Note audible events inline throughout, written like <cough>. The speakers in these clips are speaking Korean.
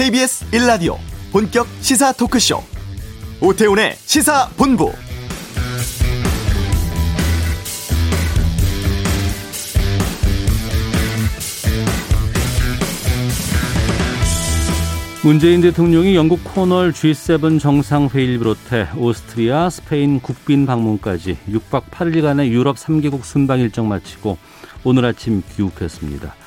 KBS 1라디오 본격 시사 토크쇼 오태훈의 시사본부 문재인 대통령이 영국 코널 G7 정상회의를 비롯해 오스트리아, 스페인 국빈 방문까지 6박 8일간의 유럽 3개국 순방 일정 마치고 오늘 아침 귀국했습니다.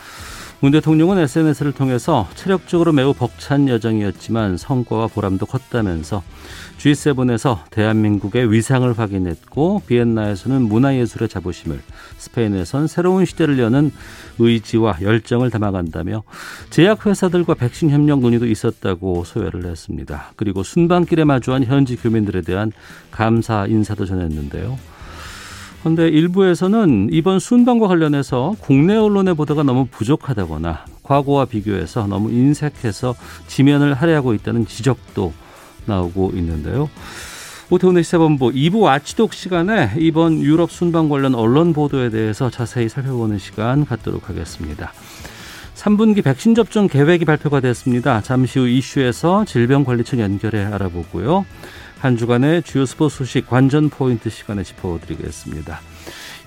문 대통령은 SNS를 통해서 체력적으로 매우 벅찬 여정이었지만 성과와 보람도 컸다면서 G7에서 대한민국의 위상을 확인했고 비엔나에서는 문화예술의 자부심을 스페인에선 새로운 시대를 여는 의지와 열정을 담아간다며 제약회사들과 백신 협력 논의도 있었다고 소회를 했습니다. 그리고 순방길에 마주한 현지 교민들에 대한 감사 인사도 전했는데요. 그런데 일부에서는 이번 순방과 관련해서 국내 언론의 보도가 너무 부족하다거나 과거와 비교해서 너무 인색해서 지면을 할애하고 있다는 지적도 나오고 있는데요. 오태훈의 시사본부 2부 아치독 시간에 이번 유럽 순방 관련 언론 보도에 대해서 자세히 살펴보는 시간 갖도록 하겠습니다. 3분기 백신 접종 계획이 발표가 됐습니다. 잠시 후 이슈에서 질병관리청 연결해 알아보고요. 한 주간의 주요 스포츠 소식 관전 포인트 시간에 짚어드리겠습니다.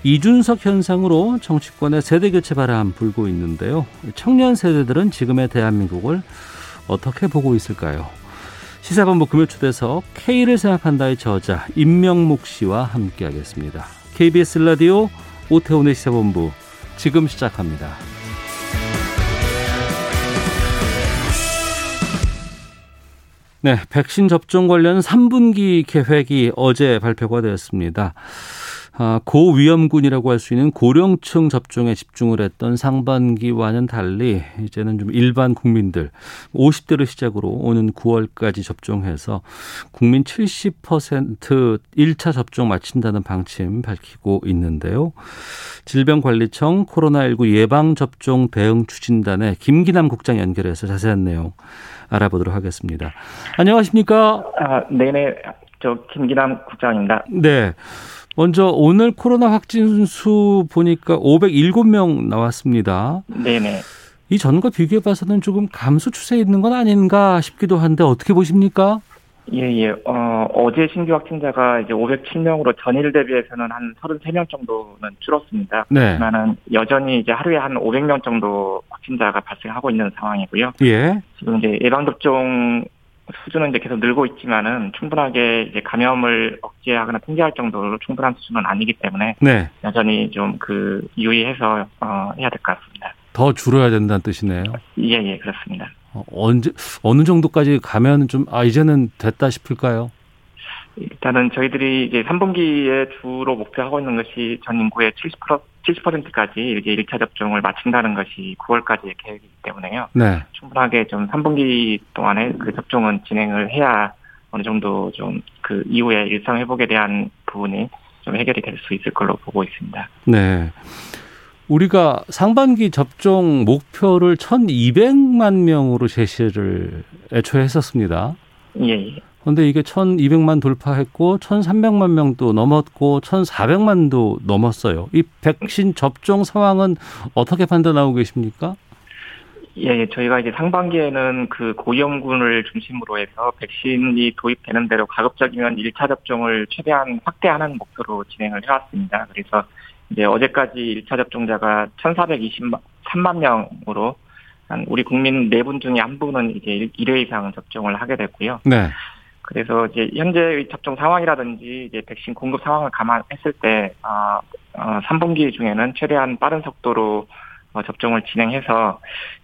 이준석 현상으로 정치권의 세대 교체 바람 불고 있는데요. 청년 세대들은 지금의 대한민국을 어떻게 보고 있을까요? 시사본부 금요 초대석 K를 생각한다의 저자 임명목 씨와 함께하겠습니다. KBS 라디오 오태훈의 시사본부 지금 시작합니다. 네, 백신 접종 관련 3분기 계획이 어제 발표가 되었습니다. 아, 고위험군이라고 할 수 있는 고령층 접종에 집중을 했던 상반기와는 달리 이제는 좀 일반 국민들 50대를 시작으로 오는 9월까지 접종해서 국민 70% 1차 접종 마친다는 방침 밝히고 있는데요. 질병관리청 코로나19 예방접종 대응 추진단의 김기남 국장 연결해서 자세한 내용 알아보도록 하겠습니다. 안녕하십니까? 아, 네네. 저 김기남 국장입니다. 네. 먼저 오늘 코로나 확진 수 보니까 507명 나왔습니다. 네네. 이 전과 비교해 봐서는 조금 감소 추세에 있는 건 아닌가 싶기도 한데 어떻게 보십니까? 예, 예. 어, 어제 신규 확진자가 이제 507명으로 전일 대비해서는 한 33명 정도는 줄었습니다. 네. 하지만은 여전히 이제 하루에 한 500명 정도 확진자가 발생하고 있는 상황이고요. 예. 지금 이제 예방접종 수준은 이제 계속 늘고 있지만은 충분하게 이제 감염을 억제하거나 통제할 정도로 충분한 수준은 아니기 때문에 네. 여전히 좀 그 유의해서 어, 해야 될 것 같습니다. 더 줄어야 된다는 뜻이네요. 예, 예, 그렇습니다. 어, 언제 어느 정도까지 가면 좀 아 이제는 됐다 싶을까요? 일단은 저희들이 이제 3분기에 주로 목표하고 있는 것이 전 인구의 70% 70%까지 이제 1차 접종을 마친다는 것이 9월까지의 계획이기 때문에요. 네. 충분하게 좀 3분기 동안에 그 접종은 진행을 해야 어느 정도 좀 그 이후에 일상 회복에 대한 부분이 좀 해결이 될 수 있을 걸로 보고 있습니다. 네. 우리가 상반기 접종 목표를 1,200만 명으로 제시를 애초에 했었습니다. 예, 예. 그런데 이게 1,200만 돌파했고 1,300만 명도 넘었고 1,400만도 넘었어요. 이 백신 접종 상황은 어떻게 판단하고 계십니까? 예, 예, 저희가 이제 상반기에는 그 고위험군을 중심으로 해서 백신이 도입되는 대로 가급적이면 1차 접종을 최대한 확대하는 목표로 진행을 해왔습니다. 그래서 이제 어제까지 1차 접종자가 1,423만 명으로 한 우리 국민 네 분 중에 한 분은 이제 1회 이상 접종을 하게 됐고요. 네. 그래서 이제 현재의 접종 상황이라든지 이제 백신 공급 상황을 감안했을 때, 어, 어, 3분기 중에는 최대한 빠른 속도로 어, 접종을 진행해서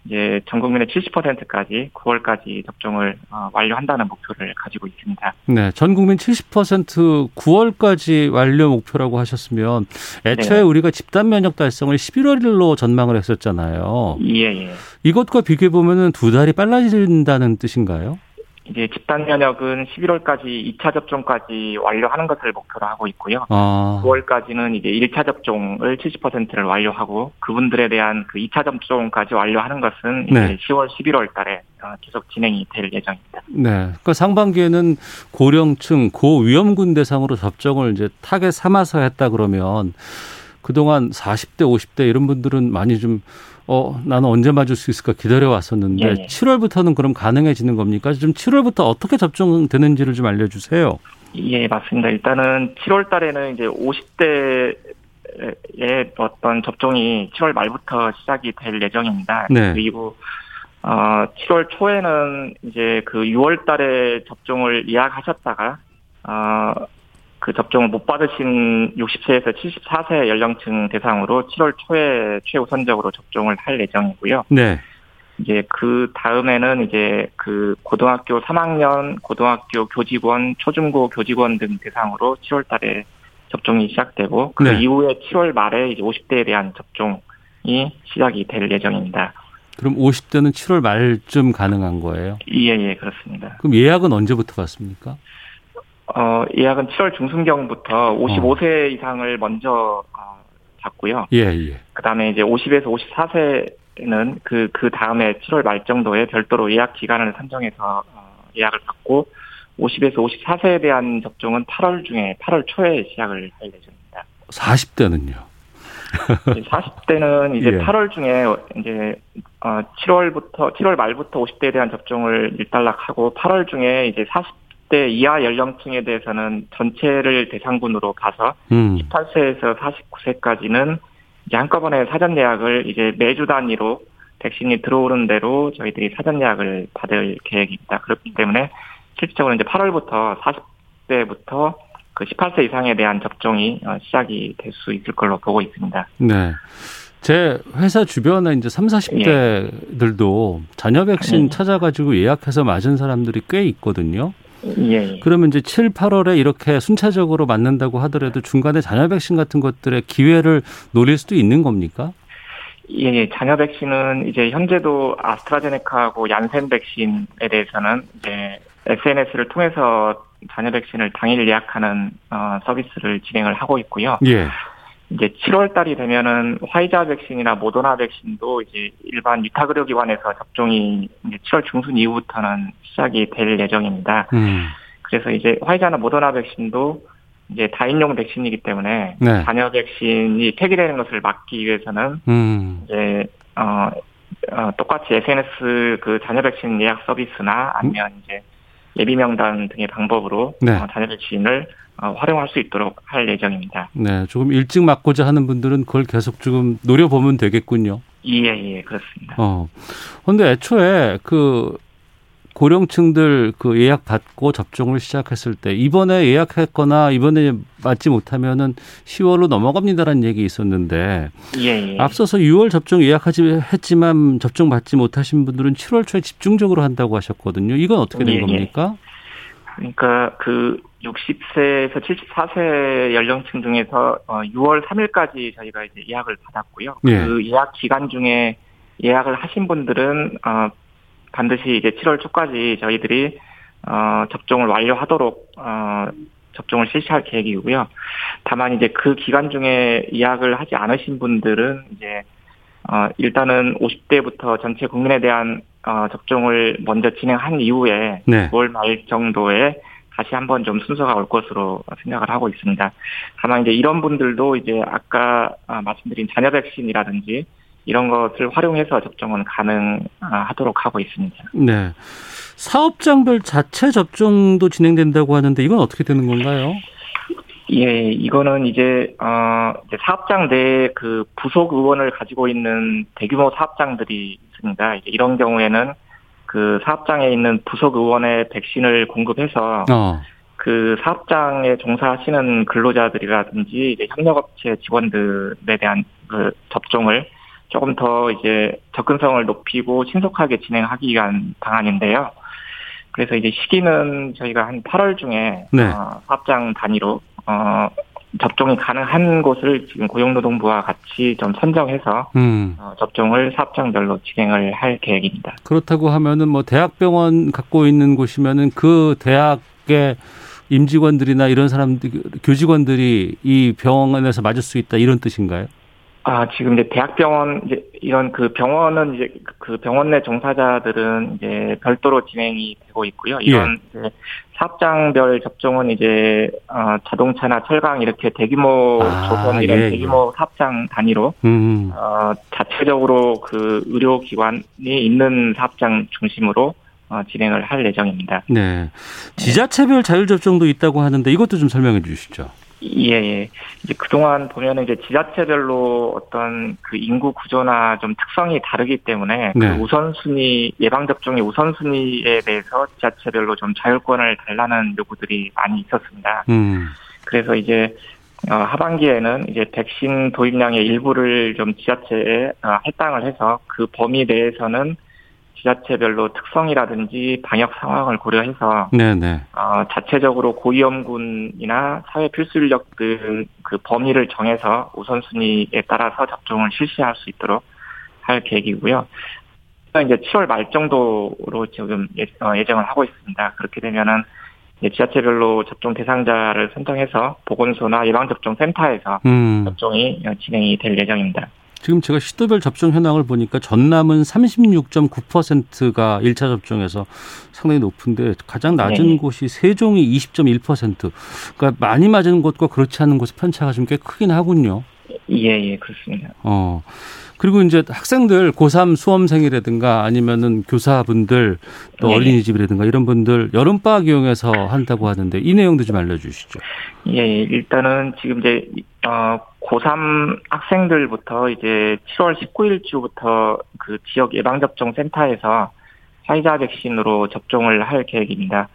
이제 전 국민의 70%까지 9월까지 접종을 어, 완료한다는 목표를 가지고 있습니다. 네. 전 국민 70% 9월까지 완료 목표라고 하셨으면 애초에 네. 우리가 집단 면역 달성을 11월로 전망을 했었잖아요. 예, 예. 이것과 비교해 보면은 두 달이 빨라진다는 뜻인가요? 이제 집단 면역은 11월까지 2차 접종까지 완료하는 것을 목표로 하고 있고요. 아. 9월까지는 이제 1차 접종을 70%를 완료하고 그분들에 대한 그 2차 접종까지 완료하는 것은 이제 네. 10월, 11월 달에 어, 계속 진행이 될 예정입니다. 네. 그러니까 상반기에는 고령층, 고위험군 대상으로 접종을 이제 타겟 삼아서 했다 그러면 그동안 40대, 50대 이런 분들은 많이 좀 어, 나는 언제 맞을 수 있을까 기다려 왔었는데 예, 예. 7월부터는 그럼 가능해지는 겁니까? 좀 7월부터 어떻게 접종되는지를 좀 알려 주세요. 예, 맞습니다. 일단은 7월 달에는 이제 50대 의 어떤 접종이 7월 말부터 시작이 될 예정입니다. 네. 그리고 어 7월 초에는 이제 그 6월 달에 접종을 예약하셨다가 어 그 접종을 못 받으신 60세에서 74세 연령층 대상으로 7월 초에 최우선적으로 접종을 할 예정이고요. 네. 이제 그 다음에는 이제 그 고등학교 3학년, 고등학교 교직원, 초중고 교직원 등 대상으로 7월 달에 접종이 시작되고 그 네. 이후에 7월 말에 이제 50대에 대한 접종이 시작이 될 예정입니다. 그럼 50대는 7월 말쯤 가능한 거예요? 예, 예, 그렇습니다. 그럼 예약은 언제부터 받습니까? 어, 예약은 7월 중순경부터 55세 어. 이상을 먼저 어, 받고요. 예, 예. 그다음에 이제 50에서 54세는 그, 그 다음에 7월 말 정도에 별도로 예약 기간을 선정해서 어, 예약을 받고 50에서 54세에 대한 접종은 8월 중에 8월 초에 시작을 할 예정입니다. 40대는요? 40대는 이제 <laughs> 예. 8월 중에 이제 어 7월부터 7월 말부터 50대에 대한 접종을 일단락하고 8월 중에 이제 40 대 이하 연령층에 대해서는 전체를 대상군으로 가서 음. 18세에서 49세까지는 이제 한꺼번에 사전 예약을 이제 매주 단위로 백신이 들어오는 대로 저희들이 사전 예약을 받을 계획입니다. 그렇기 때문에 실질적으로 이제 8월부터 40대부터 그 18세 이상에 대한 접종이 어, 시작이 될 수 있을 걸로 보고 있습니다. 네. 제 회사 주변에 이제 3, 40대들도 예. 자녀 백신 예. 찾아가지고 예약해서 맞은 사람들이 꽤 있거든요. 예. 그러면 이제 7, 8월에 이렇게 순차적으로 맞는다고 하더라도 중간에 자녀 백신 같은 것들의 기회를 노릴 수도 있는 겁니까? 예, 예, 자녀 백신은 이제 현재도 아스트라제네카하고 얀센 백신에 대해서는 이제 SNS를 통해서 자녀 백신을 당일 예약하는 어, 서비스를 진행을 하고 있고요. 예. 이제 7월 달이 되면은 화이자 백신이나 모더나 백신도 이제 일반 위탁 의료기관에서 접종이 이제 7월 중순 이후부터는 시작이 될 예정입니다. 음. 그래서 이제 화이자나 모더나 백신도 이제 다인용 백신이기 때문에 네. 자녀 백신이 폐기되는 것을 막기 위해서는 음. 이제 어, 어, 똑같이 SNS 그 자녀 백신 예약 서비스나 아니면 이제 예비 명단 등의 방법으로 네. 어, 자녀 백신을 어, 활용할 수 있도록 할 예정입니다. 네, 조금 일찍 맞고자 하는 분들은 그걸 계속 조금 노려보면 되겠군요. 예, 예, 그렇습니다. 어. 근데 애초에 그 고령층들 그 예약 받고 접종을 시작했을 때 이번에 예약했거나 이번에 맞지 못하면은 10월로 넘어갑니다라는 얘기 있었는데 예, 예. 앞서서 6월 접종 예약하지 했지만 접종 받지 못하신 분들은 7월 초에 집중적으로 한다고 하셨거든요. 이건 어떻게 된 예, 예. 겁니까? 그러니까 그 60세에서 74세 연령층 중에서 6월 어, 3일까지 저희가 이제 예약을 받았고요. 예. 그 예약 기간 중에 예약을 하신 분들은 어, 반드시 이제 7월 초까지 저희들이 어, 접종을 완료하도록 어, 접종을 실시할 계획이고요. 다만 이제 그 기간 중에 예약을 하지 않으신 분들은 이제 어, 일단은 50대부터 전체 국민에 대한 어, 접종을 먼저 진행한 이후에 네. 9월 말 정도에 다시 한번 좀 순서가 올 것으로 생각을 하고 있습니다. 다만 이제 이런 분들도 이제 아까 아, 말씀드린 자녀 백신이라든지 이런 것을 활용해서 접종은 가능하도록 하고 있습니다. 네. 사업장별 자체 접종도 진행된다고 하는데 이건 어떻게 되는 건가요? 예, 이거는 이제 어 이제 사업장 내 그 부속 의원을 가지고 있는 대규모 사업장들이 있습니다. 이제 이런 경우에는 그 사업장에 있는 부속 의원의 백신을 공급해서 어. 그 사업장에 종사하시는 근로자들이라든지 이제 협력업체 직원들에 대한 그 접종을 조금 더 이제 접근성을 높이고 신속하게 진행하기 위한 방안인데요. 그래서 이제 시기는 저희가 한 8월 중에 네. 어, 사업장 단위로 어, 접종이 가능한 곳을 지금 고용노동부와 같이 좀 선정해서 음. 어, 접종을 사업장별로 진행을 할 계획입니다. 그렇다고 하면은 뭐 대학병원 갖고 있는 곳이면은 그 대학의 임직원들이나 이런 사람들 교직원들이 이 병원에서 맞을 수 있다 이런 뜻인가요? 아, 지금 이제 대학병원, 이제 이런 그 병원은 이제 그 병원 내 종사자들은 이제 별도로 진행이 되고 있고요. 이런 예. 사업장별 접종은 이제, 어, 자동차나 철강 이렇게 대규모 아, 조선 이런 예, 예. 대규모 예. 사업장 단위로, 음. 어, 자체적으로 그 의료기관이 있는 사업장 중심으로 어, 진행을 할 예정입니다. 네. 지자체별 자율 접종도 있다고 하는데 이것도 좀 설명해 주시죠. 예, 예. 이제 그동안 보면은 이제 지자체별로 어떤 그 인구 구조나 좀 특성이 다르기 때문에 그 네. 그 우선순위, 예방접종의 우선순위에 대해서 지자체별로 좀 자율권을 달라는 요구들이 많이 있었습니다. 음. 그래서 이제 어, 하반기에는 이제 백신 도입량의 일부를 좀 지자체에 어, 할당을 해서 그 범위 내에서는 지자체별로 특성이라든지 방역 상황을 고려해서 네네. 어, 자체적으로 고위험군이나 사회 필수 인력 등 그 범위를 정해서 우선순위에 따라서 접종을 실시할 수 있도록 할 계획이고요. 이제 7월 말 정도로 지금 예, 어, 예정을 하고 있습니다. 그렇게 되면은 지자체별로 접종 대상자를 선정해서 보건소나 예방접종센터에서 음. 접종이 진행이 될 예정입니다. 지금 제가 시도별 접종 현황을 보니까 전남은 36.9%가 1차 접종에서 상당히 높은데 가장 낮은 네. 곳이 세종이 20.1%. 그러니까 많이 맞은 곳과 그렇지 않은 곳의 편차가 좀 꽤 크긴 하군요. 예, 예, 그렇습니다. 어. 그리고 이제 학생들 고3 수험생이라든가 아니면은 교사분들 또 네. 어린이집이라든가 이런 분들 여름방학 이용해서 한다고 하는데 이 내용도 좀 알려주시죠. 예, 예. 일단은 지금 이제 어 고3 학생들부터 이제 7월 19일 주부터 그 지역 예방접종 센터에서 화이자 백신으로 접종을 할 계획입니다.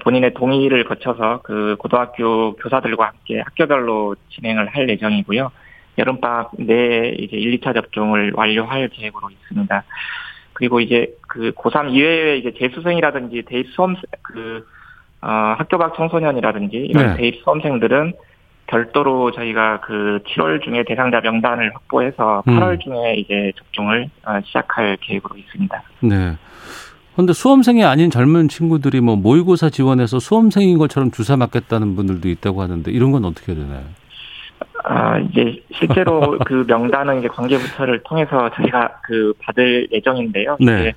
본인의 동의를 거쳐서 그 고등학교 교사들과 함께 학교별로 진행을 할 예정이고요. 여름방학 내에 이제 1, 2차 접종을 완료할 계획으로 있습니다. 그리고 이제 그 고3 이외에 이제 재수생이라든지 대입 수험 그 어, 학교 밖 청소년이라든지 이런 네. 대입 수험생들은 별도로 저희가 그 7월 중에 대상자 명단을 확보해서 8월 음. 중에 이제 접종을 어, 시작할 계획으로 있습니다. 네. 그런데 수험생이 아닌 젊은 친구들이 뭐 모의고사 지원해서 수험생인 것처럼 주사 맞겠다는 분들도 있다고 하는데 이런 건 어떻게 되나요? 아, 이제 실제로 <laughs> 그 명단은 이제 관계부처를 통해서 저희가 그 받을 예정인데요. 네.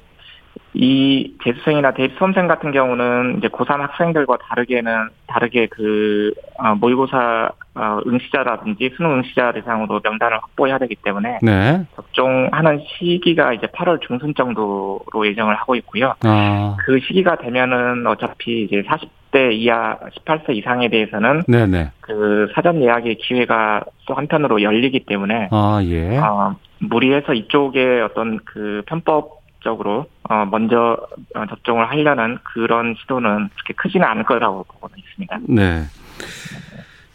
이 재수생이나 대입 수험생 같은 경우는 이제 고3 학생들과 다르게는 다르게 그 어, 모의고사 어, 응시자라든지 수능 응시자 대상으로 명단을 확보해야 되기 때문에 네. 접종하는 시기가 이제 8월 중순 정도로 예정을 하고 있고요. 아. 그 시기가 되면은 어차피 이제 40대 이하 18세 이상에 대해서는 네네. 네. 그 사전 예약의 기회가 또 한편으로 열리기 때문에 아, 예. 어, 무리해서 이쪽에 어떤 그 편법 적으로 어 먼저 어, 접종을 하려는 그런 시도는 그렇게 크지는 않을 거라고 보고 있습니다. 네.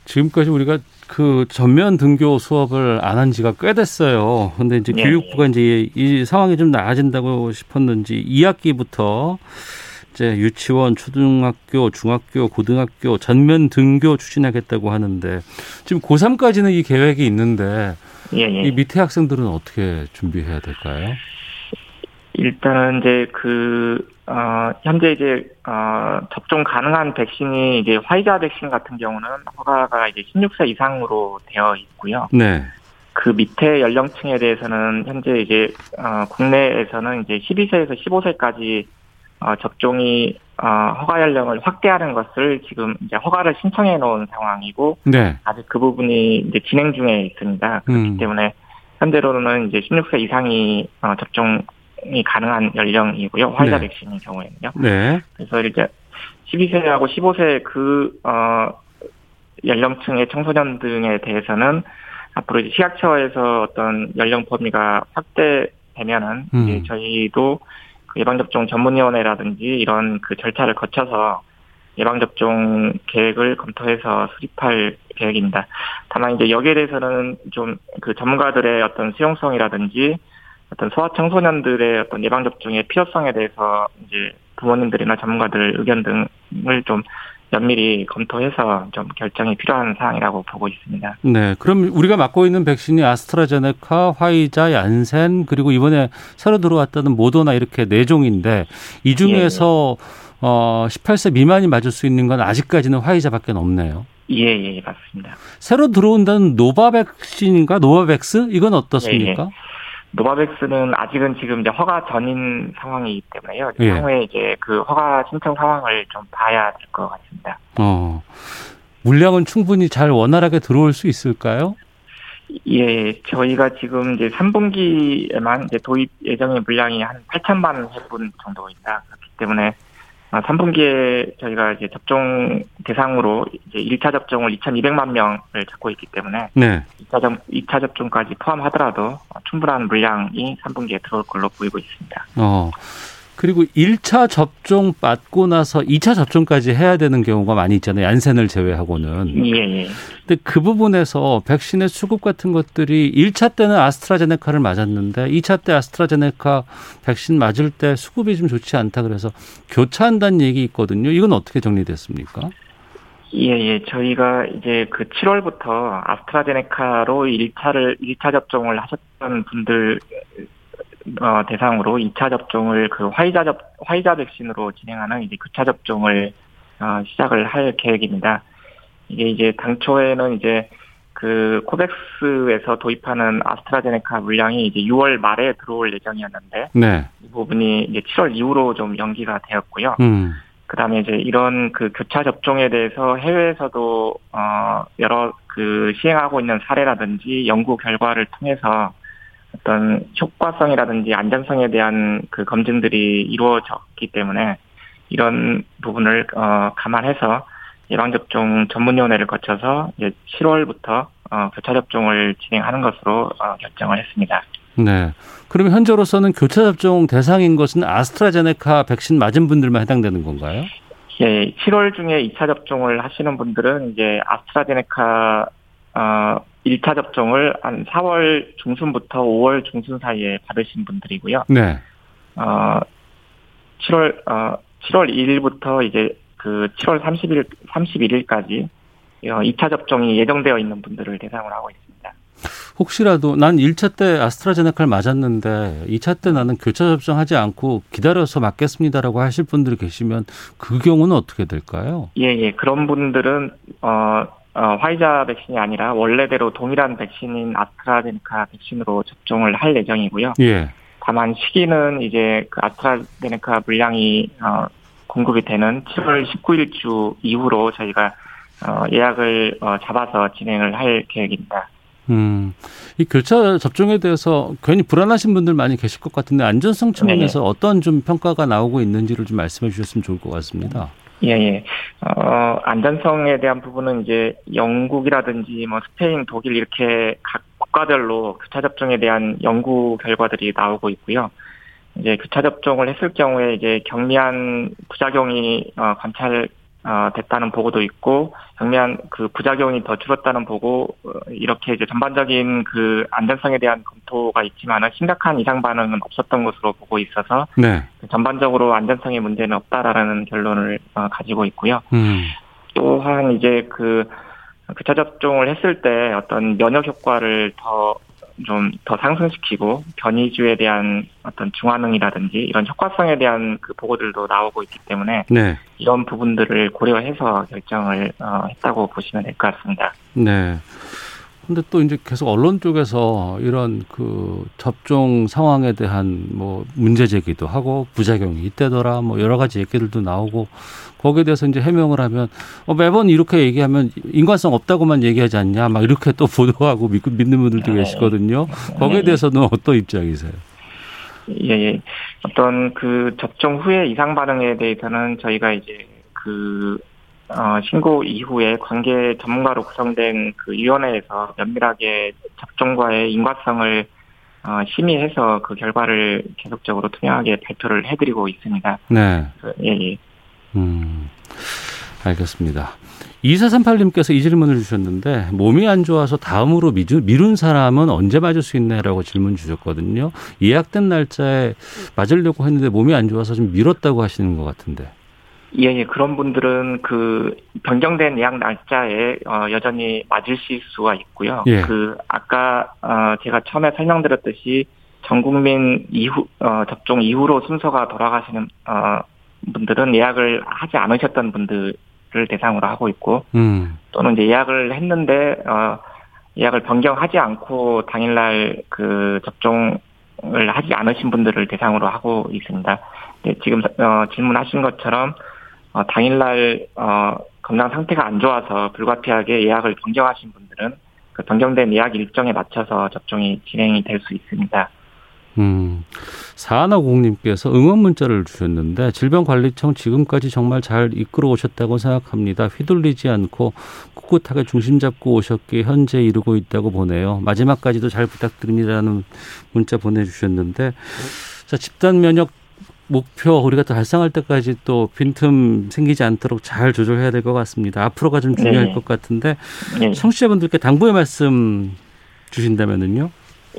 지금까지 우리가 그 전면 등교 수업을 안 한 지가 꽤 됐어요. 근데 이제 네. 교육부가 이제 이 상황이 좀 나아진다고 싶었는지 2학기부터 이제 유치원, 초등학교, 중학교, 고등학교 전면 등교 추진하겠다고 하는데 지금 고3까지는 이 계획이 있는데 예, 예. 이 밑에 학생들은 어떻게 준비해야 될까요? 일단은 이제 그, 어, 현재 이제, 어, 접종 가능한 백신이 이제 화이자 백신 같은 경우는 허가가 이제 16세 이상으로 되어 있고요. 네. 그 밑에 연령층에 대해서는 현재 이제, 어, 국내에서는 이제 12세에서 15세까지 어, 접종이 어, 허가 연령을 확대하는 것을 지금 이제 허가를 신청해 놓은 상황이고 네. 아직 그 부분이 이제 진행 중에 있습니다. 그렇기 음. 때문에 현재로는 이제 16세 이상이 어, 접종 이 가능한 연령이고요. 화이자 네. 백신의 경우에는요. 네. 그래서 이제 12세하고 15세 그, 어, 연령층의 청소년 등에 대해서는 앞으로 이제 시각처에서 어떤 연령 범위가 확대되면은 음. 이제 저희도 그 예방접종 전문위원회라든지 이런 그 절차를 거쳐서 예방접종 계획을 검토해서 수립할 계획입니다. 다만 이제 여기에 대해서는 좀 그 전문가들의 어떤 수용성이라든지 어떤 소아 청소년들의 어떤 예방 접종의 필요성에 대해서 이제 부모님들이나 전문가들 의견 등을 좀 면밀히 검토해서 좀 결정이 필요한 사항이라고 보고 있습니다. 네, 그럼 우리가 맡고 있는 백신이 아스트라제네카, 화이자, 얀센 그리고 이번에 새로 들어왔다는 모더나 이렇게 네 종인데 이 중에서 예, 예. 어 18세 미만이 맞을 수 있는 건 아직까지는 화이자밖에 없네요. 예, 예, 맞습니다. 새로 들어온다는 노바백신인가 노바백스 이건 어떻습니까? 예, 예. 노바백스는 아직은 지금 이제 허가 전인 상황이기 때문에요. 예. 향후에 이제 그 허가 신청 상황을 좀 봐야 될 것 같습니다. 어. 물량은 충분히 잘 원활하게 들어올 수 있을까요? 예, 저희가 지금 이제 3분기에만 이제 도입 예정의 물량이 한 8천만 회분 정도입니다. 그렇기 때문에 3분기에 아, 저희가 이제 접종 대상으로 이제 1차 접종을 2,200만 명을 잡고 있기 때문에 네. 2차, 접, 2차 접종까지 포함하더라도 충분한 물량이 3분기에 들어올 걸로 보이고 있습니다. 어. 그리고 1차 접종 받고 나서 2차 접종까지 해야 되는 경우가 많이 있잖아요. 얀센을 제외하고는. 예, 예. 근데 그 부분에서 백신의 수급 같은 것들이 1차 때는 아스트라제네카를 맞았는데 2차 때 아스트라제네카 백신 맞을 때 수급이 좀 좋지 않다 그래서 교차한다는 얘기 있거든요. 이건 어떻게 정리됐습니까? 예, 예. 저희가 이제 그 7월부터 아스트라제네카로 1차를 1차 접종을 하셨던 분들 어, 대상으로 2차 접종을 그 화이자 접 화이자 백신으로 진행하는 이제 9차 접종을 어, 시작을 할 계획입니다. 이게 이제 당초에는 이제 그 코백스에서 도입하는 아스트라제네카 물량이 이제 6월 말에 들어올 예정이었는데 네. 이 부분이 이제 7월 이후로 좀 연기가 되었고요. 음. 그다음에 이제 이런 그 교차 접종에 대해서 해외에서도 어 여러 그 시행하고 있는 사례라든지 연구 결과를 통해서 어떤 효과성이라든지 안전성에 대한 그 검증들이 이루어졌기 때문에 이런 부분을 어, 감안해서 예방 접종 전문위원회를 거쳐서 이제 7월부터 어, 교차 접종을 진행하는 것으로 어, 결정을 했습니다. 네. 그러면 현재로서는 교차 접종 대상인 것은 아스트라제네카 백신 맞은 분들만 해당되는 건가요? 예, 7월 중에 2차 접종을 하시는 분들은 이제 아스트라제네카 어, 1차 접종을 한 4월 중순부터 5월 중순 사이에 받으신 분들이고요. 네. 어, 7월, 어, 7월 1일부터 이제 그 7월 30일, 31일까지 2차 어, 접종이 예정되어 있는 분들을 대상으로 하고 있습니다. 혹시라도 난 1차 때 아스트라제네카를 맞았는데 2차 때 나는 교차 접종하지 않고 기다려서 맞겠습니다라고 하실 분들이 계시면 그 경우는 어떻게 될까요? 예, 예. 그런 분들은 어 어, 화이자 백신이 아니라 원래대로 동일한 백신인 아스트라제네카 백신으로 접종을 할 예정이고요. 예. 다만 시기는 이제 그 아스트라제네카 물량이 어, 공급이 되는 7월 19일 주 이후로 저희가 어, 예약을 어, 잡아서 진행을 할 계획입니다. 음, 이 교차 접종에 대해서 괜히 불안하신 분들 많이 계실 것 같은데 안전성 측면에서 네 어떤 좀 평가가 나오고 있는지를 좀 말씀해 주셨으면 좋을 것 같습니다. 예, 예. 어, 안전성에 대한 부분은 이제 영국이라든지 뭐 스페인, 독일 이렇게 각 국가별로 교차 접종에 대한 연구 결과들이 나오고 있고요. 이제 교차 접종을 했을 경우에 이제 경미한 부작용이 어, 관찰 어, 됐다는 보고도 있고 경미한 그 부작용이 더 줄었다는 보고 어, 이렇게 이제 전반적인 그 안전성에 대한 검토가 있지만은 심각한 이상 반응은 없었던 것으로 보고 있어서 네. 그 전반적으로 안전성에 문제는 없다라는 결론을 어, 가지고 있고요. 음. 또한 이제 그 교차 접종을 했을 때 어떤 면역 효과를 더 좀 더 상승시키고 변이주에 대한 어떤 중화능이라든지 이런 효과성에 대한 그 보고들도 나오고 있기 때문에 네. 이런 부분들을 고려해서 결정을 어, 했다고 보시면 될 것 같습니다. 네. 근데 또 이제 계속 언론 쪽에서 이런 그 접종 상황에 대한 뭐 문제 제기도 하고 부작용이 있대더라 뭐 여러 가지 얘기들도 나오고 거기에 대해서 이제 해명을 하면 어 매번 이렇게 얘기하면 인관성 없다고만 얘기하지 않냐 막 이렇게 또 <laughs> 보도하고 믿, 믿는 분들도 네. 계시거든요. 거기에 네. 대해서는 어떤 입장이세요? 예, 예. 어떤 그 접종 후에 이상 반응에 대해서는 저희가 이제 그 어, 신고 이후에 관계 전문가로 구성된 그 위원회에서 면밀하게 접종과의 인과성을 어, 심의해서 그 결과를 계속적으로 투명하게 발표를 해드리고 있습니다. 네. 그, 예, 예. 음, 알겠습니다. 2438님께서 이 질문을 주셨는데 몸이 안 좋아서 다음으로 미룬 사람은 언제 맞을 수 있나라고 질문 주셨거든요. 예약된 날짜에 맞으려고 했는데 몸이 안 좋아서 좀 미뤘다고 하시는 것 같은데. 예, 예, 그런 분들은 그 변경된 예약 날짜에 어, 여전히 맞으실 수가 있고요. 예. 그 아까 어, 제가 처음에 설명드렸듯이 전 국민 이후 어, 접종 이후로 순서가 돌아가시는 어, 분들은 예약을 하지 않으셨던 분들 분들을 대상으로 하고 있고 음. 또는 이제 예약을 했는데 어 예약을 변경하지 않고 당일날 그 접종을 하지 않으신 분들을 대상으로 하고 있습니다. 네, 지금 어, 질문하신 것처럼 어, 당일날 어, 건강 상태가 안 좋아서 불가피하게 예약을 변경하신 분들은 그 변경된 예약 일정에 맞춰서 접종이 진행이 될 수 있습니다. 음, 사하나공님께서 응원 문자를 주셨는데 질병관리청 지금까지 정말 잘 이끌어 오셨다고 생각합니다. 휘둘리지 않고 꿋꿋하게 중심 잡고 오셨기에 현재 이루고 있다고 보네요. 마지막까지도 잘 부탁드립니다라는 문자 보내주셨는데 자 집단 면역 목표 우리가 또 달성할 때까지 또 빈틈 생기지 않도록 잘 조절해야 될 것 같습니다. 앞으로가 좀 중요할 네. 것 같은데 네. 청취자분들께 당부의 말씀 주신다면은요.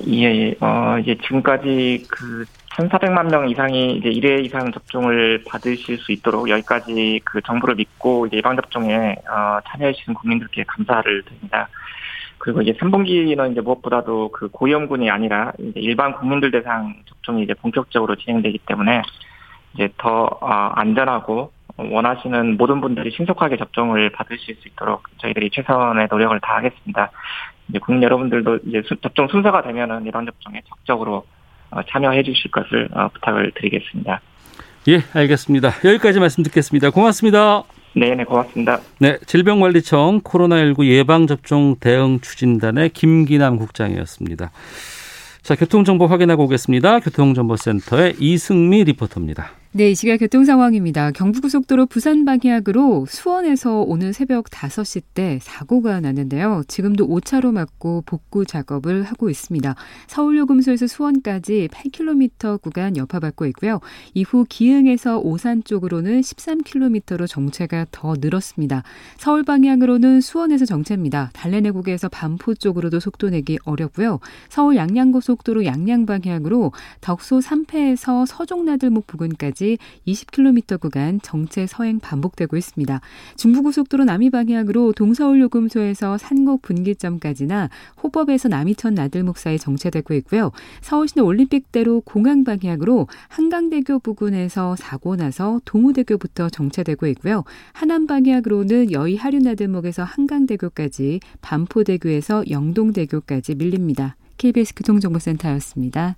예, 예. 어, 이제 지금까지 그 1,400만 명 이상이 이제 1회 이상 접종을 받으실 수 있도록 여기까지 그 정부를 믿고 이제 예방 접종에 어, 참여해 주신 국민들께 감사를 드립니다. 그리고 이제 3분기는 이제 무엇보다도 그 고위험군이 아니라 이제 일반 국민들 대상 접종이 이제 본격적으로 진행되기 때문에 이제 더 어, 안전하고 원하시는 모든 분들이 신속하게 접종을 받으실 수 있도록 저희들이 최선의 노력을 다하겠습니다. 이제 국민 여러분들도 이제 접종 순서가 되면은 이런 접종에 적극적으로 어, 참여해 주실 것을 어, 부탁을 드리겠습니다. 예, 알겠습니다. 여기까지 말씀 듣겠습니다. 고맙습니다. 네, 네, 고맙습니다. 네, 질병관리청 코로나19 예방접종 대응 추진단의 김기남 국장이었습니다. 자, 교통정보 확인하고 오겠습니다. 교통정보센터의 이승미 리포터입니다. 네, 이 시각 교통 상황입니다. 경부고속도로 부산 방향으로 수원에서 오늘 새벽 5시 때 사고가 났는데요. 지금도 5차로 막고 복구 작업을 하고 있습니다. 서울요금소에서 수원까지 8km 구간 여파받고 있고요. 이후 기흥에서 오산 쪽으로는 13km로 정체가 더 늘었습니다. 서울 방향으로는 수원에서 정체입니다. 달래내국에서 반포 쪽으로도 속도 내기 어렵고요. 서울 양양고속도로 양양 방향으로 덕소 3패에서 서종나들목 부근까지 지금까지 20km 구간 정체 서행 반복되고 있습니다. 중부고속도로 남이 방향으로 동서울 요금소에서 산곡 분기점까지나 호법에서 남이천 나들목 사이 정체되고 있고요. 서울시내 올림픽대로 공항 방향으로 한강대교 부근에서 사고 나서 동우대교부터 정체되고 있고요. 하남 방향으로는 여의 하류나들목에서 한강대교까지 반포대교에서 영동대교까지 밀립니다. KBS 교통정보센터였습니다.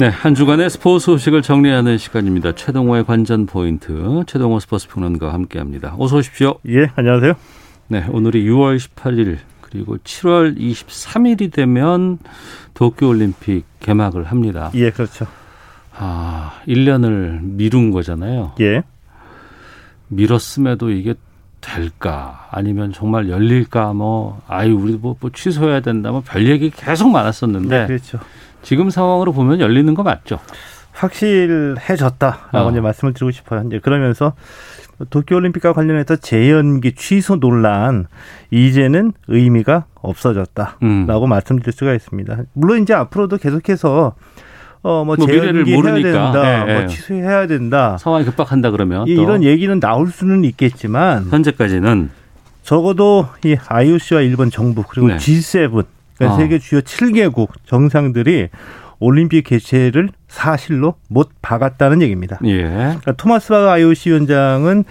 네, 한 주간의 스포츠 소식을 정리하는 시간입니다. 최동호의 관전 포인트, 최동호 스포츠 평론가와 함께합니다. 어서 오십시오. 예, 안녕하세요. 네, 오늘이 6월 18일 그리고 7월 23일이 되면 도쿄 올림픽 개막을 합니다. 예, 그렇죠. 아, 1년을 미룬 거잖아요. 예. 미뤘음에도 이게 될까 아니면 정말 열릴까 뭐 아이 우리 뭐, 뭐 취소해야 된다 뭐 별 얘기 계속 많았었는데 네, 그렇죠. 지금 상황으로 보면 열리는 거 맞죠? 확실해졌다라고 어. 이제 말씀을 드리고 싶어요. 이제 그러면서 도쿄올림픽과 관련해서 재연기 취소 논란 이제는 의미가 없어졌다라고 음. 말씀드릴 수가 있습니다. 물론 이제 앞으로도 계속해서 어뭐 뭐 재연기 해야 된다, 네, 뭐 취소해야 된다. 상황이 급박한다 그러면 이런 얘기는 나올 수는 있겠지만 현재까지는 적어도 이 IOC와 일본 정부 그리고 네. G7 그러니까 어. 세계 주요 7개국 정상들이 올림픽 개최를 사실로 못 박았다는 얘기입니다. 예. 그러니까 토마스 바 IOC 위원장은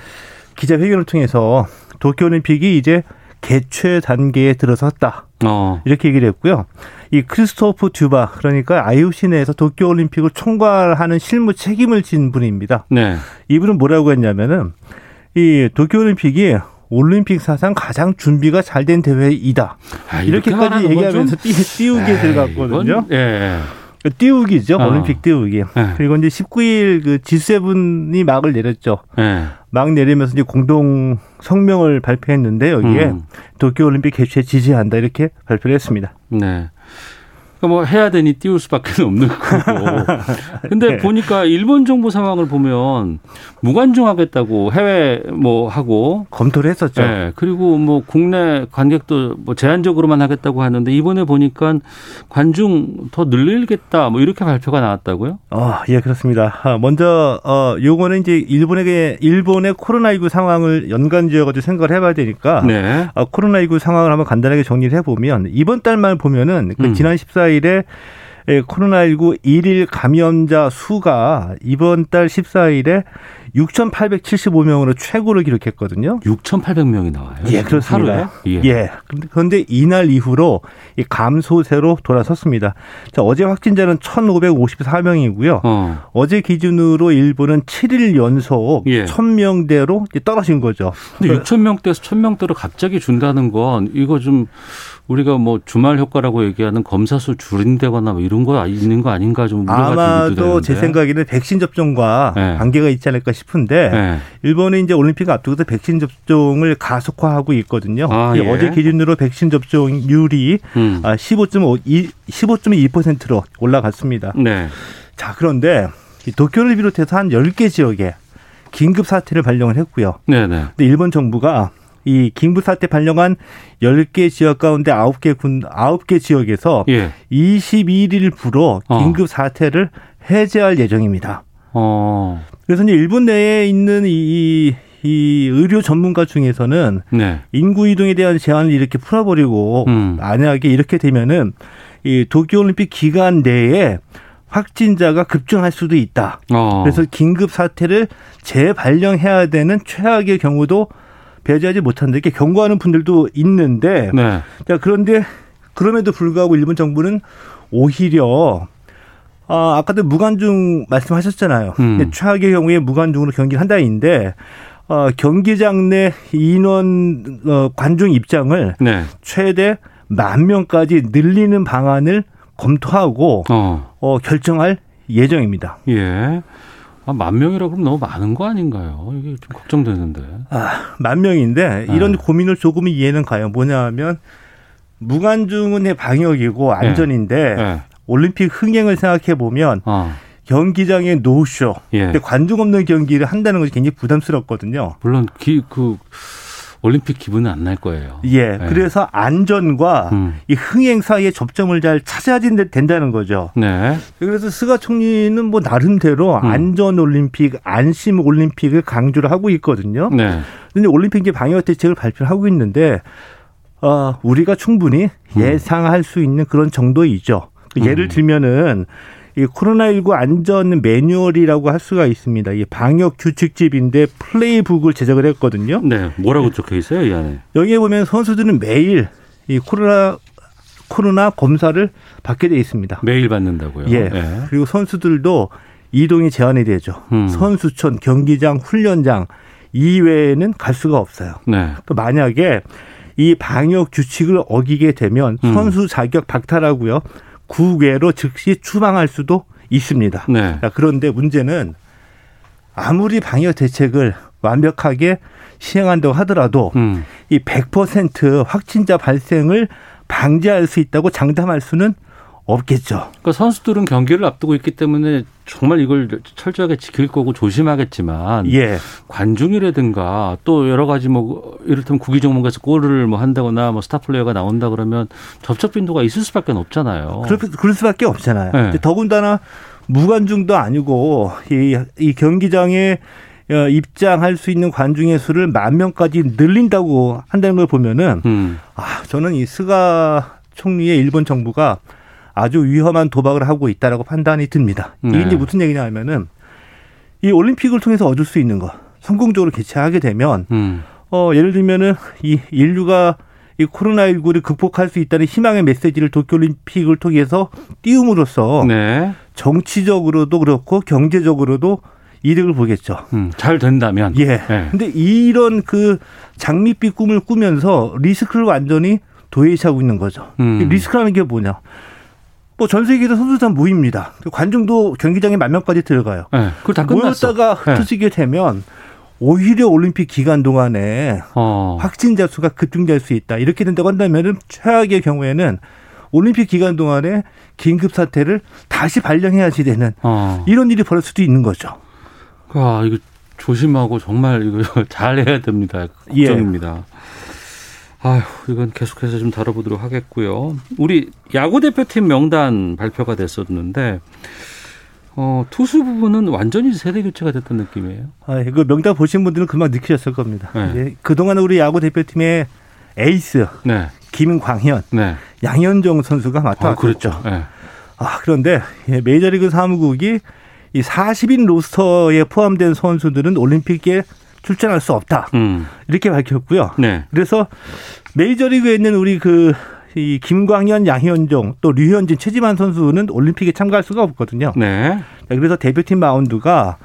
기자회견을 통해서 도쿄올림픽이 이제 개최 단계에 들어섰다. 어. 이렇게 얘기를 했고요. 이 크리스토프 듀바 그러니까 IOC 내에서 도쿄올림픽을 총괄하는 실무 책임을 진 분입니다. 네. 이분은 뭐라고 했냐면은 이 도쿄올림픽이 올림픽 사상 가장 준비가 잘 된 대회이다. 아, 이렇게까지 얘기하면서 띄, 띄우게 들어갔거든요. 예. 그 띄우기죠. 어. 올림픽 띄우기. 예. 그리고 이제 19일 그 G7이 막을 내렸죠. 예. 막 내리면서 이제 공동 성명을 발표했는데 여기에 음. 도쿄 올림픽 개최 지지한다 이렇게 발표를 했습니다. 네. 그러니까 뭐 해야 되니 띄울 수밖에 <laughs> 없는 거고. 근데 네. 보니까 일본 정부 상황을 보면 무관중하겠다고 해외 뭐 하고 검토를 했었죠. 네. 그리고 뭐 국내 관객도 뭐 제한적으로만 하겠다고 하는데 이번에 보니까 관중 더 늘리겠다 뭐 이렇게 발표가 나왔다고요? 어, 예, 그렇습니다. 아, 먼저 어 요거는 이제 일본에게 일본의 코로나19 상황을 연관 지어 가지고 생각을 해 봐야 되니까 네. 어, 코로나19 상황을 한번 간단하게 정리를 해 보면 이번 달만 보면은 그 음. 지난 14일 에 코로나19 일일 감염자 수가 이번 달 14일에 6,875명으로 최고를 기록했거든요. 6,800명이 나와요. 예, 그렇습니다. 하루에? 예. 예. 그런데 이날 이후로 이 감소세로 돌아섰습니다. 자, 어제 확진자는 1,554명이고요. 어. 제 기준으로 일본은 7일 연속 예. 1,000명대로 떨어진 거죠. 근데 6,000명대에서 1,000명대로 갑자기 준다는 건 이거 좀 우리가 뭐 주말 효과라고 얘기하는 검사 수 줄인다거나 뭐 이런 거 있는 거 아닌가 좀 아마도 제 생각에는 백신 접종과 네. 관계가 있지 않을까 싶은데 네. 일본은 이제 올림픽 앞두고서 백신 접종을 가속화하고 있거든요. 아, 예. 어제 기준으로 백신 접종률이 음. 15.5 15.2%로 올라갔습니다. 네. 자 그런데 도쿄를 비롯해서 한 10개 지역에 긴급 사태를 발령을 했고요. 네네. 네. 근데 일본 정부가 이 긴급 사태 발령한 10개 지역 가운데 9개 군 9개 지역에서 예. 21일부로 어. 긴급 사태를 해제할 예정입니다. 어. 그래서 이제 일본 내에 있는 이, 이 의료 전문가 중에서는 네. 인구 이동에 대한 제한을 이렇게 풀어버리고 음. 만약에 이렇게 되면은 이 도쿄올림픽 기간 내에 확진자가 급증할 수도 있다. 어. 그래서 긴급 사태를 재발령해야 되는 최악의 경우도 배제하지 못한다 이렇게 경고하는 분들도 있는데 네. 자 그런데 그럼에도 불구하고 일본 정부는 오히려 아, 아까도 무관중 말씀하셨잖아요. 음. 최악의 경우에 무관중으로 경기를 한다인데 어, 경기장 내 인원 어, 관중 입장을 네. 최대 만 명까지 늘리는 방안을 검토하고 어. 어 결정할 예정입니다. 예. 아, 만 명이라 그러면 너무 많은 거 아닌가요? 이게 좀 걱정되는데. 아, 만 명인데 이런 네. 고민을 조금 이해는 가요. 뭐냐면 무관중은 방역이고 네. 안전인데 네. 올림픽 흥행을 생각해 보면 어. 경기장의 노쇼, 예. 관중 없는 경기를 한다는 것이 굉장히 부담스럽거든요. 물론 기, 그 올림픽 기분은 안 날 거예요. 예. 네. 그래서 안전과 음. 이 흥행 사이의 접점을 잘 찾아야 된다는 거죠. 네. 그래서 스가 총리는 뭐 나름대로 음. 안전 올림픽, 안심 올림픽을 강조를 하고 있거든요. 네. 근데 올림픽 이제 방역 대책을 발표를 하고 있는데 어, 우리가 충분히 음. 예상할 수 있는 그런 정도이죠. 예를 음. 들면은 이 코로나19 안전 매뉴얼이라고 할 수가 있습니다. 이 방역 규칙집인데 플레이북을 제작을 했거든요. 네. 뭐라고 적혀 있어요, 이 안에? 여기에 보면 선수들은 매일 이 코로나 코로나 검사를 받게 돼 있습니다. 매일 받는다고요? 예. 네. 그리고 선수들도 이동이 제한이 되죠. 음. 선수촌, 경기장, 훈련장 이외에는 갈 수가 없어요. 네. 또 만약에 이 방역 규칙을 어기게 되면 음. 선수 자격 박탈하고요. 국외로 즉시 추방할 수도 있습니다. 네. 그런데 문제는 아무리 방역 대책을 완벽하게 시행한다고 하더라도 음. 이100% 확진자 발생을 방지할 수 있다고 장담할 수는 없겠죠. 그러니까 선수들은 경기를 앞두고 있기 때문에 정말 이걸 철저하게 지킬 거고 조심하겠지만 예. 관중이라든가 또 여러 가지 뭐 이를테면 구기 종목에서 골을 뭐 한다거나 뭐 스타 플레이어가 나온다 그러면 접촉 빈도가 있을 수밖에 없잖아요. 그럴, 그럴 수밖에 없잖아요. 네. 더군다나 무관중도 아니고 이, 이 경기장에 어, 입장할 수 있는 관중의 수를 만 명까지 늘린다고 한다는 걸 보면은 음. 아 저는 이 스가 총리의 일본 정부가 아주 위험한 도박을 하고 있다라고 판단이 듭니다. 네. 이게 이제 무슨 얘기냐 하면은 이 올림픽을 통해서 얻을 수 있는 거 성공적으로 개최하게 되면 음. 어 예를 들면은 이 인류가 이 코로나19를 극복할 수 있다는 희망의 메시지를 도쿄올림픽을 통해서 띄움으로써 네. 정치적으로도 그렇고 경제적으로도 이득을 보겠죠. 음, 잘 된다면. 예. 네. 근데 이런 그 장밋빛 꿈을 꾸면서 리스크를 완전히 도외시하고 있는 거죠. 음. 리스크라는 게 뭐냐? 뭐 전 세계에서 선수단 모입니다. 관중도 경기장에 만 명까지 들어가요. 네, 그걸 다 모였다가 네. 흩어지게 네. 되면 오히려 올림픽 기간 동안에 어. 확진자 수가 급증될 수 있다. 이렇게 된다고 한다면은 최악의 경우에는 올림픽 기간 동안에 긴급 사태를 다시 발령해야지 되는 어. 이런 일이 벌어질 수도 있는 거죠. 아, 이거 조심하고 정말 이거 <laughs> 잘 해야 됩니다. 걱정입니다. 예. 아휴, 이건 계속해서 좀 다뤄보도록 하겠고요. 우리 야구 대표팀 명단 발표가 됐었는데 어, 투수 부분은 완전히 세대 교체가 됐던 느낌이에요. 아, 그 명단 보신 분들은 금방 느끼셨을 겁니다. 네. 그동안 우리 야구 대표팀의 에이스 네. 김광현, 네. 양현종 선수가 맡아왔죠. 아, 그렇죠. 네. 아, 그런데 메이저리그 사무국이 이 40인 로스터에 포함된 선수들은 올림픽에 출전할 수 없다. 음. 이렇게 밝혔고요. 네. 그래서 메이저리그에 있는 우리 그 이 김광현, 양현종, 또 류현진, 최지만 선수는 올림픽에 참가할 수가 없거든요. 네. 그래서 대표팀 마운드가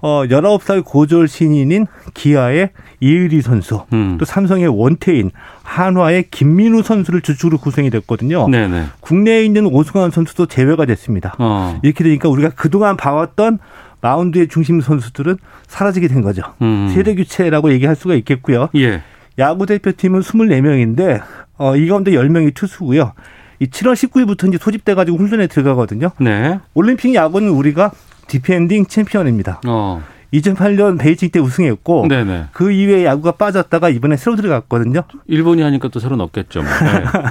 어 19살 고졸 신인인 기아의 이의리 선수, 음. 또 삼성의 원태인, 한화의 김민우 선수를 주축으로 구성이 됐거든요. 네네. 국내에 있는 오승환 선수도 제외가 됐습니다. 어. 이렇게 되니까 우리가 그동안 봐왔던 마운드의 중심 선수들은 사라지게 된 거죠. 음. 세대 교체라고 얘기할 수가 있겠고요. 예. 야구 대표팀은 24명인데 어, 이 가운데 10명이 투수고요. 이 7월 19일부터 이제 소집돼 가지고 훈련에 들어가거든요. 네. 올림픽 야구는 우리가 디펜딩 챔피언입니다. 어. 2008년 베이징 때 우승했고 네네. 그 이후에 야구가 빠졌다가 이번에 새로 들어갔거든요. 일본이 하니까 또 새로 넣겠죠. 뭐.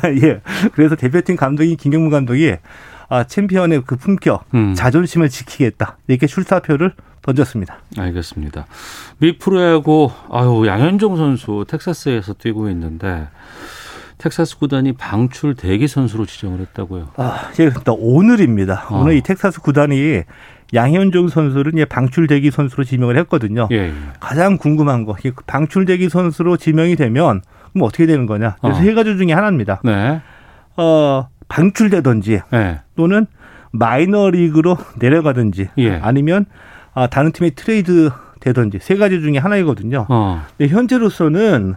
네. <laughs> 예. 그래서 대표팀 감독인 김경문 감독이 아, 챔피언의 그 품격, 음. 자존심을 지키겠다. 이렇게 출사표를 던졌습니다. 알겠습니다. 미 프로야구 아유 양현종 선수 텍사스에서 뛰고 있는데 텍사스 구단이 방출 대기 선수로 지정을 했다고요. 아, 예, 오늘입니다. 어. 오늘 이 텍사스 구단이 양현종 선수를 이 방출 대기 선수로 지명을 했거든요. 예, 예. 가장 궁금한 거, 방출 대기 선수로 지명이 되면 그럼 어떻게 되는 거냐? 그래서 어. 세 가지 중에 하나입니다. 네. 어, 방출되든지 네. 또는 마이너리그로 <laughs> 내려가든지 예. 아니면 아, 다른 팀에 트레이드 되든지 세 가지 중에 하나이거든요. 어. 근데 현재로서는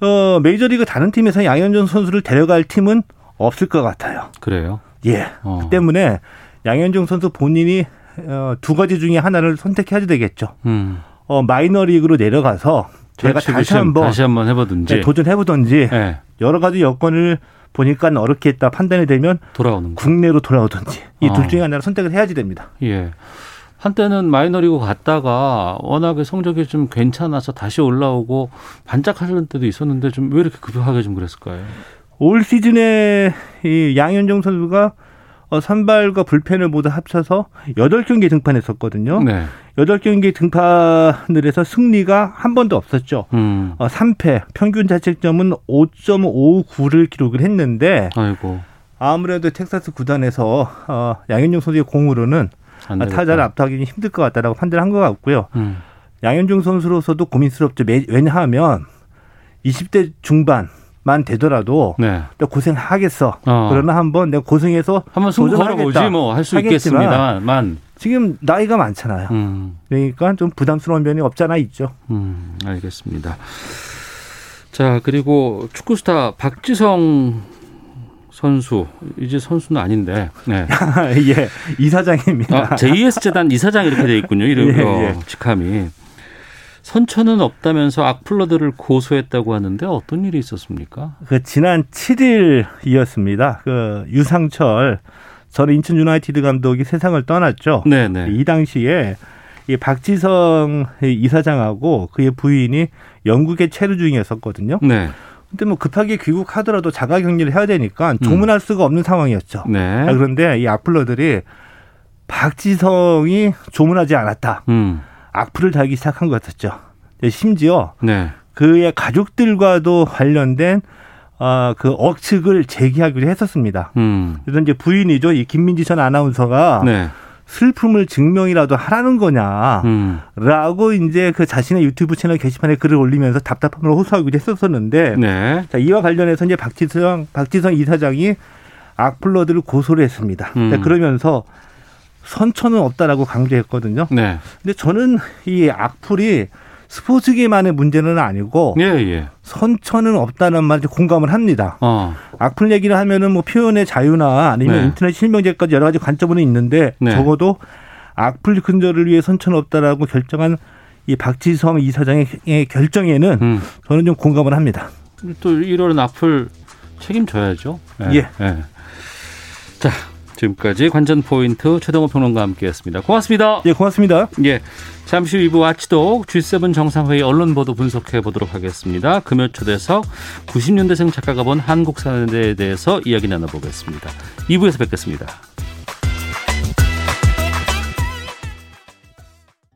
어, 메이저리그 다른 팀에서 양현종 선수를 데려갈 팀은 없을 것 같아요. 그래요? 예. 어. 그 때문에 양현종 선수 본인이 어, 두 가지 중에 하나를 선택해야 되겠죠. 음. 어, 마이너리그로 내려가서 제가 다시 한번 다시 한번 해보든지 네, 도전해보든지 네. 여러 가지 여건을 보니까 어렵겠다 판단이 되면 돌아오는 거. 국내로 돌아오든지 이둘 어. 중에 하나를 선택을 해야지 됩니다. 예. 한때는 마이너리그 갔다가 워낙에 성적이 좀 괜찮아서 다시 올라오고 반짝하는 때도 있었는데 좀 왜 이렇게 급하게 좀 그랬을까요? 올 시즌에 이 양현종 선수가 어, 선발과 불펜을 모두 합쳐서 8경기에 등판했었거든요. 네. 8경기 등판을 해서 승리가 한 번도 없었죠. 음. 어, 3패, 평균 자책점은 5.59를 기록을 했는데 아이고. 아무래도 텍사스 구단에서 어, 양현종 선수의 공으로는 타자를 압도하기 힘들 것 같다라고 판단한 것 같고요. 음. 양현종 선수로서도 고민스럽죠. 왜냐하면 20대 중반 만 되더라도 네. 고생하겠어. 어. 그러나 한번 내가 고생해서 한번 승부 걸어보지 뭐할 수 있겠습니다만 지금 나이가 많잖아요. 음. 그러니까 좀 부담스러운 면이 없잖아 있죠. 음, 알겠습니다. 자 그리고 축구 스타 박지성 선수 이제 선수는 아닌데 네. <laughs> 예 이사장입니다. 아, JS 재단 이사장 이렇게 돼 있군요. 이름 <laughs> 예, 예. 직함이. 선처는 없다면서 악플러들을 고소했다고 하는데 어떤 일이 있었습니까? 그 지난 7일이었습니다. 그 유상철 전 인천 유나이티드 감독이 세상을 떠났죠. 네네. 이 당시에 이 박지성 이사장하고 그의 부인이 영국에 체류 중이었었거든요. 네. 근데 뭐 급하게 귀국하더라도 자가 격리를 해야 되니까 음. 조문할 수가 없는 상황이었죠. 네. 아, 그런데 이 악플러들이 박지성이 조문하지 않았다. 음. 악플을 달기 시작한 것 같았죠. 심지어 네. 그의 가족들과도 관련된 어, 그 억측을 제기하기로 했었습니다. 음. 그래서 이제 부인이죠. 이 김민지 전 아나운서가 네. 슬픔을 증명이라도 하라는 거냐. 음. 라고 이제 그 자신의 유튜브 채널 게시판에 글을 올리면서 답답함을 호소하기도 했었었는데. 네. 자, 이와 관련해서 이제 박지성, 박지성 이사장이 악플러들을 고소를 했습니다. 음. 그러면서 선처는 없다라고 강조했거든요. 네. 근데 저는 이 악플이 스포츠계만의 문제는 아니고 예, 예. 선처는 없다는 말에 공감을 합니다. 어. 악플 얘기를 하면은 뭐 표현의 자유나 아니면 네. 인터넷 실명제까지 여러 가지 관점은 있는데 네. 적어도 악플 근절을 위해 선처는 없다라고 결정한 이 박지성 이사장의 결정에는 음. 저는 좀 공감을 합니다. 또 이런 악플 책임져야죠. 네. 예. 네. 자, 지금까지 관전 포인트 최동호 평론가와 함께했습니다. 고맙습니다. 예, 고맙습니다. 예, 잠시 후 2부 와치독 G7 정상회의 언론 보도 분석해 보도록 하겠습니다. 금요 초대석 90년대생 작가가 본 한국 사회에 대해서 이야기 나눠보겠습니다. 2부에서 뵙겠습니다.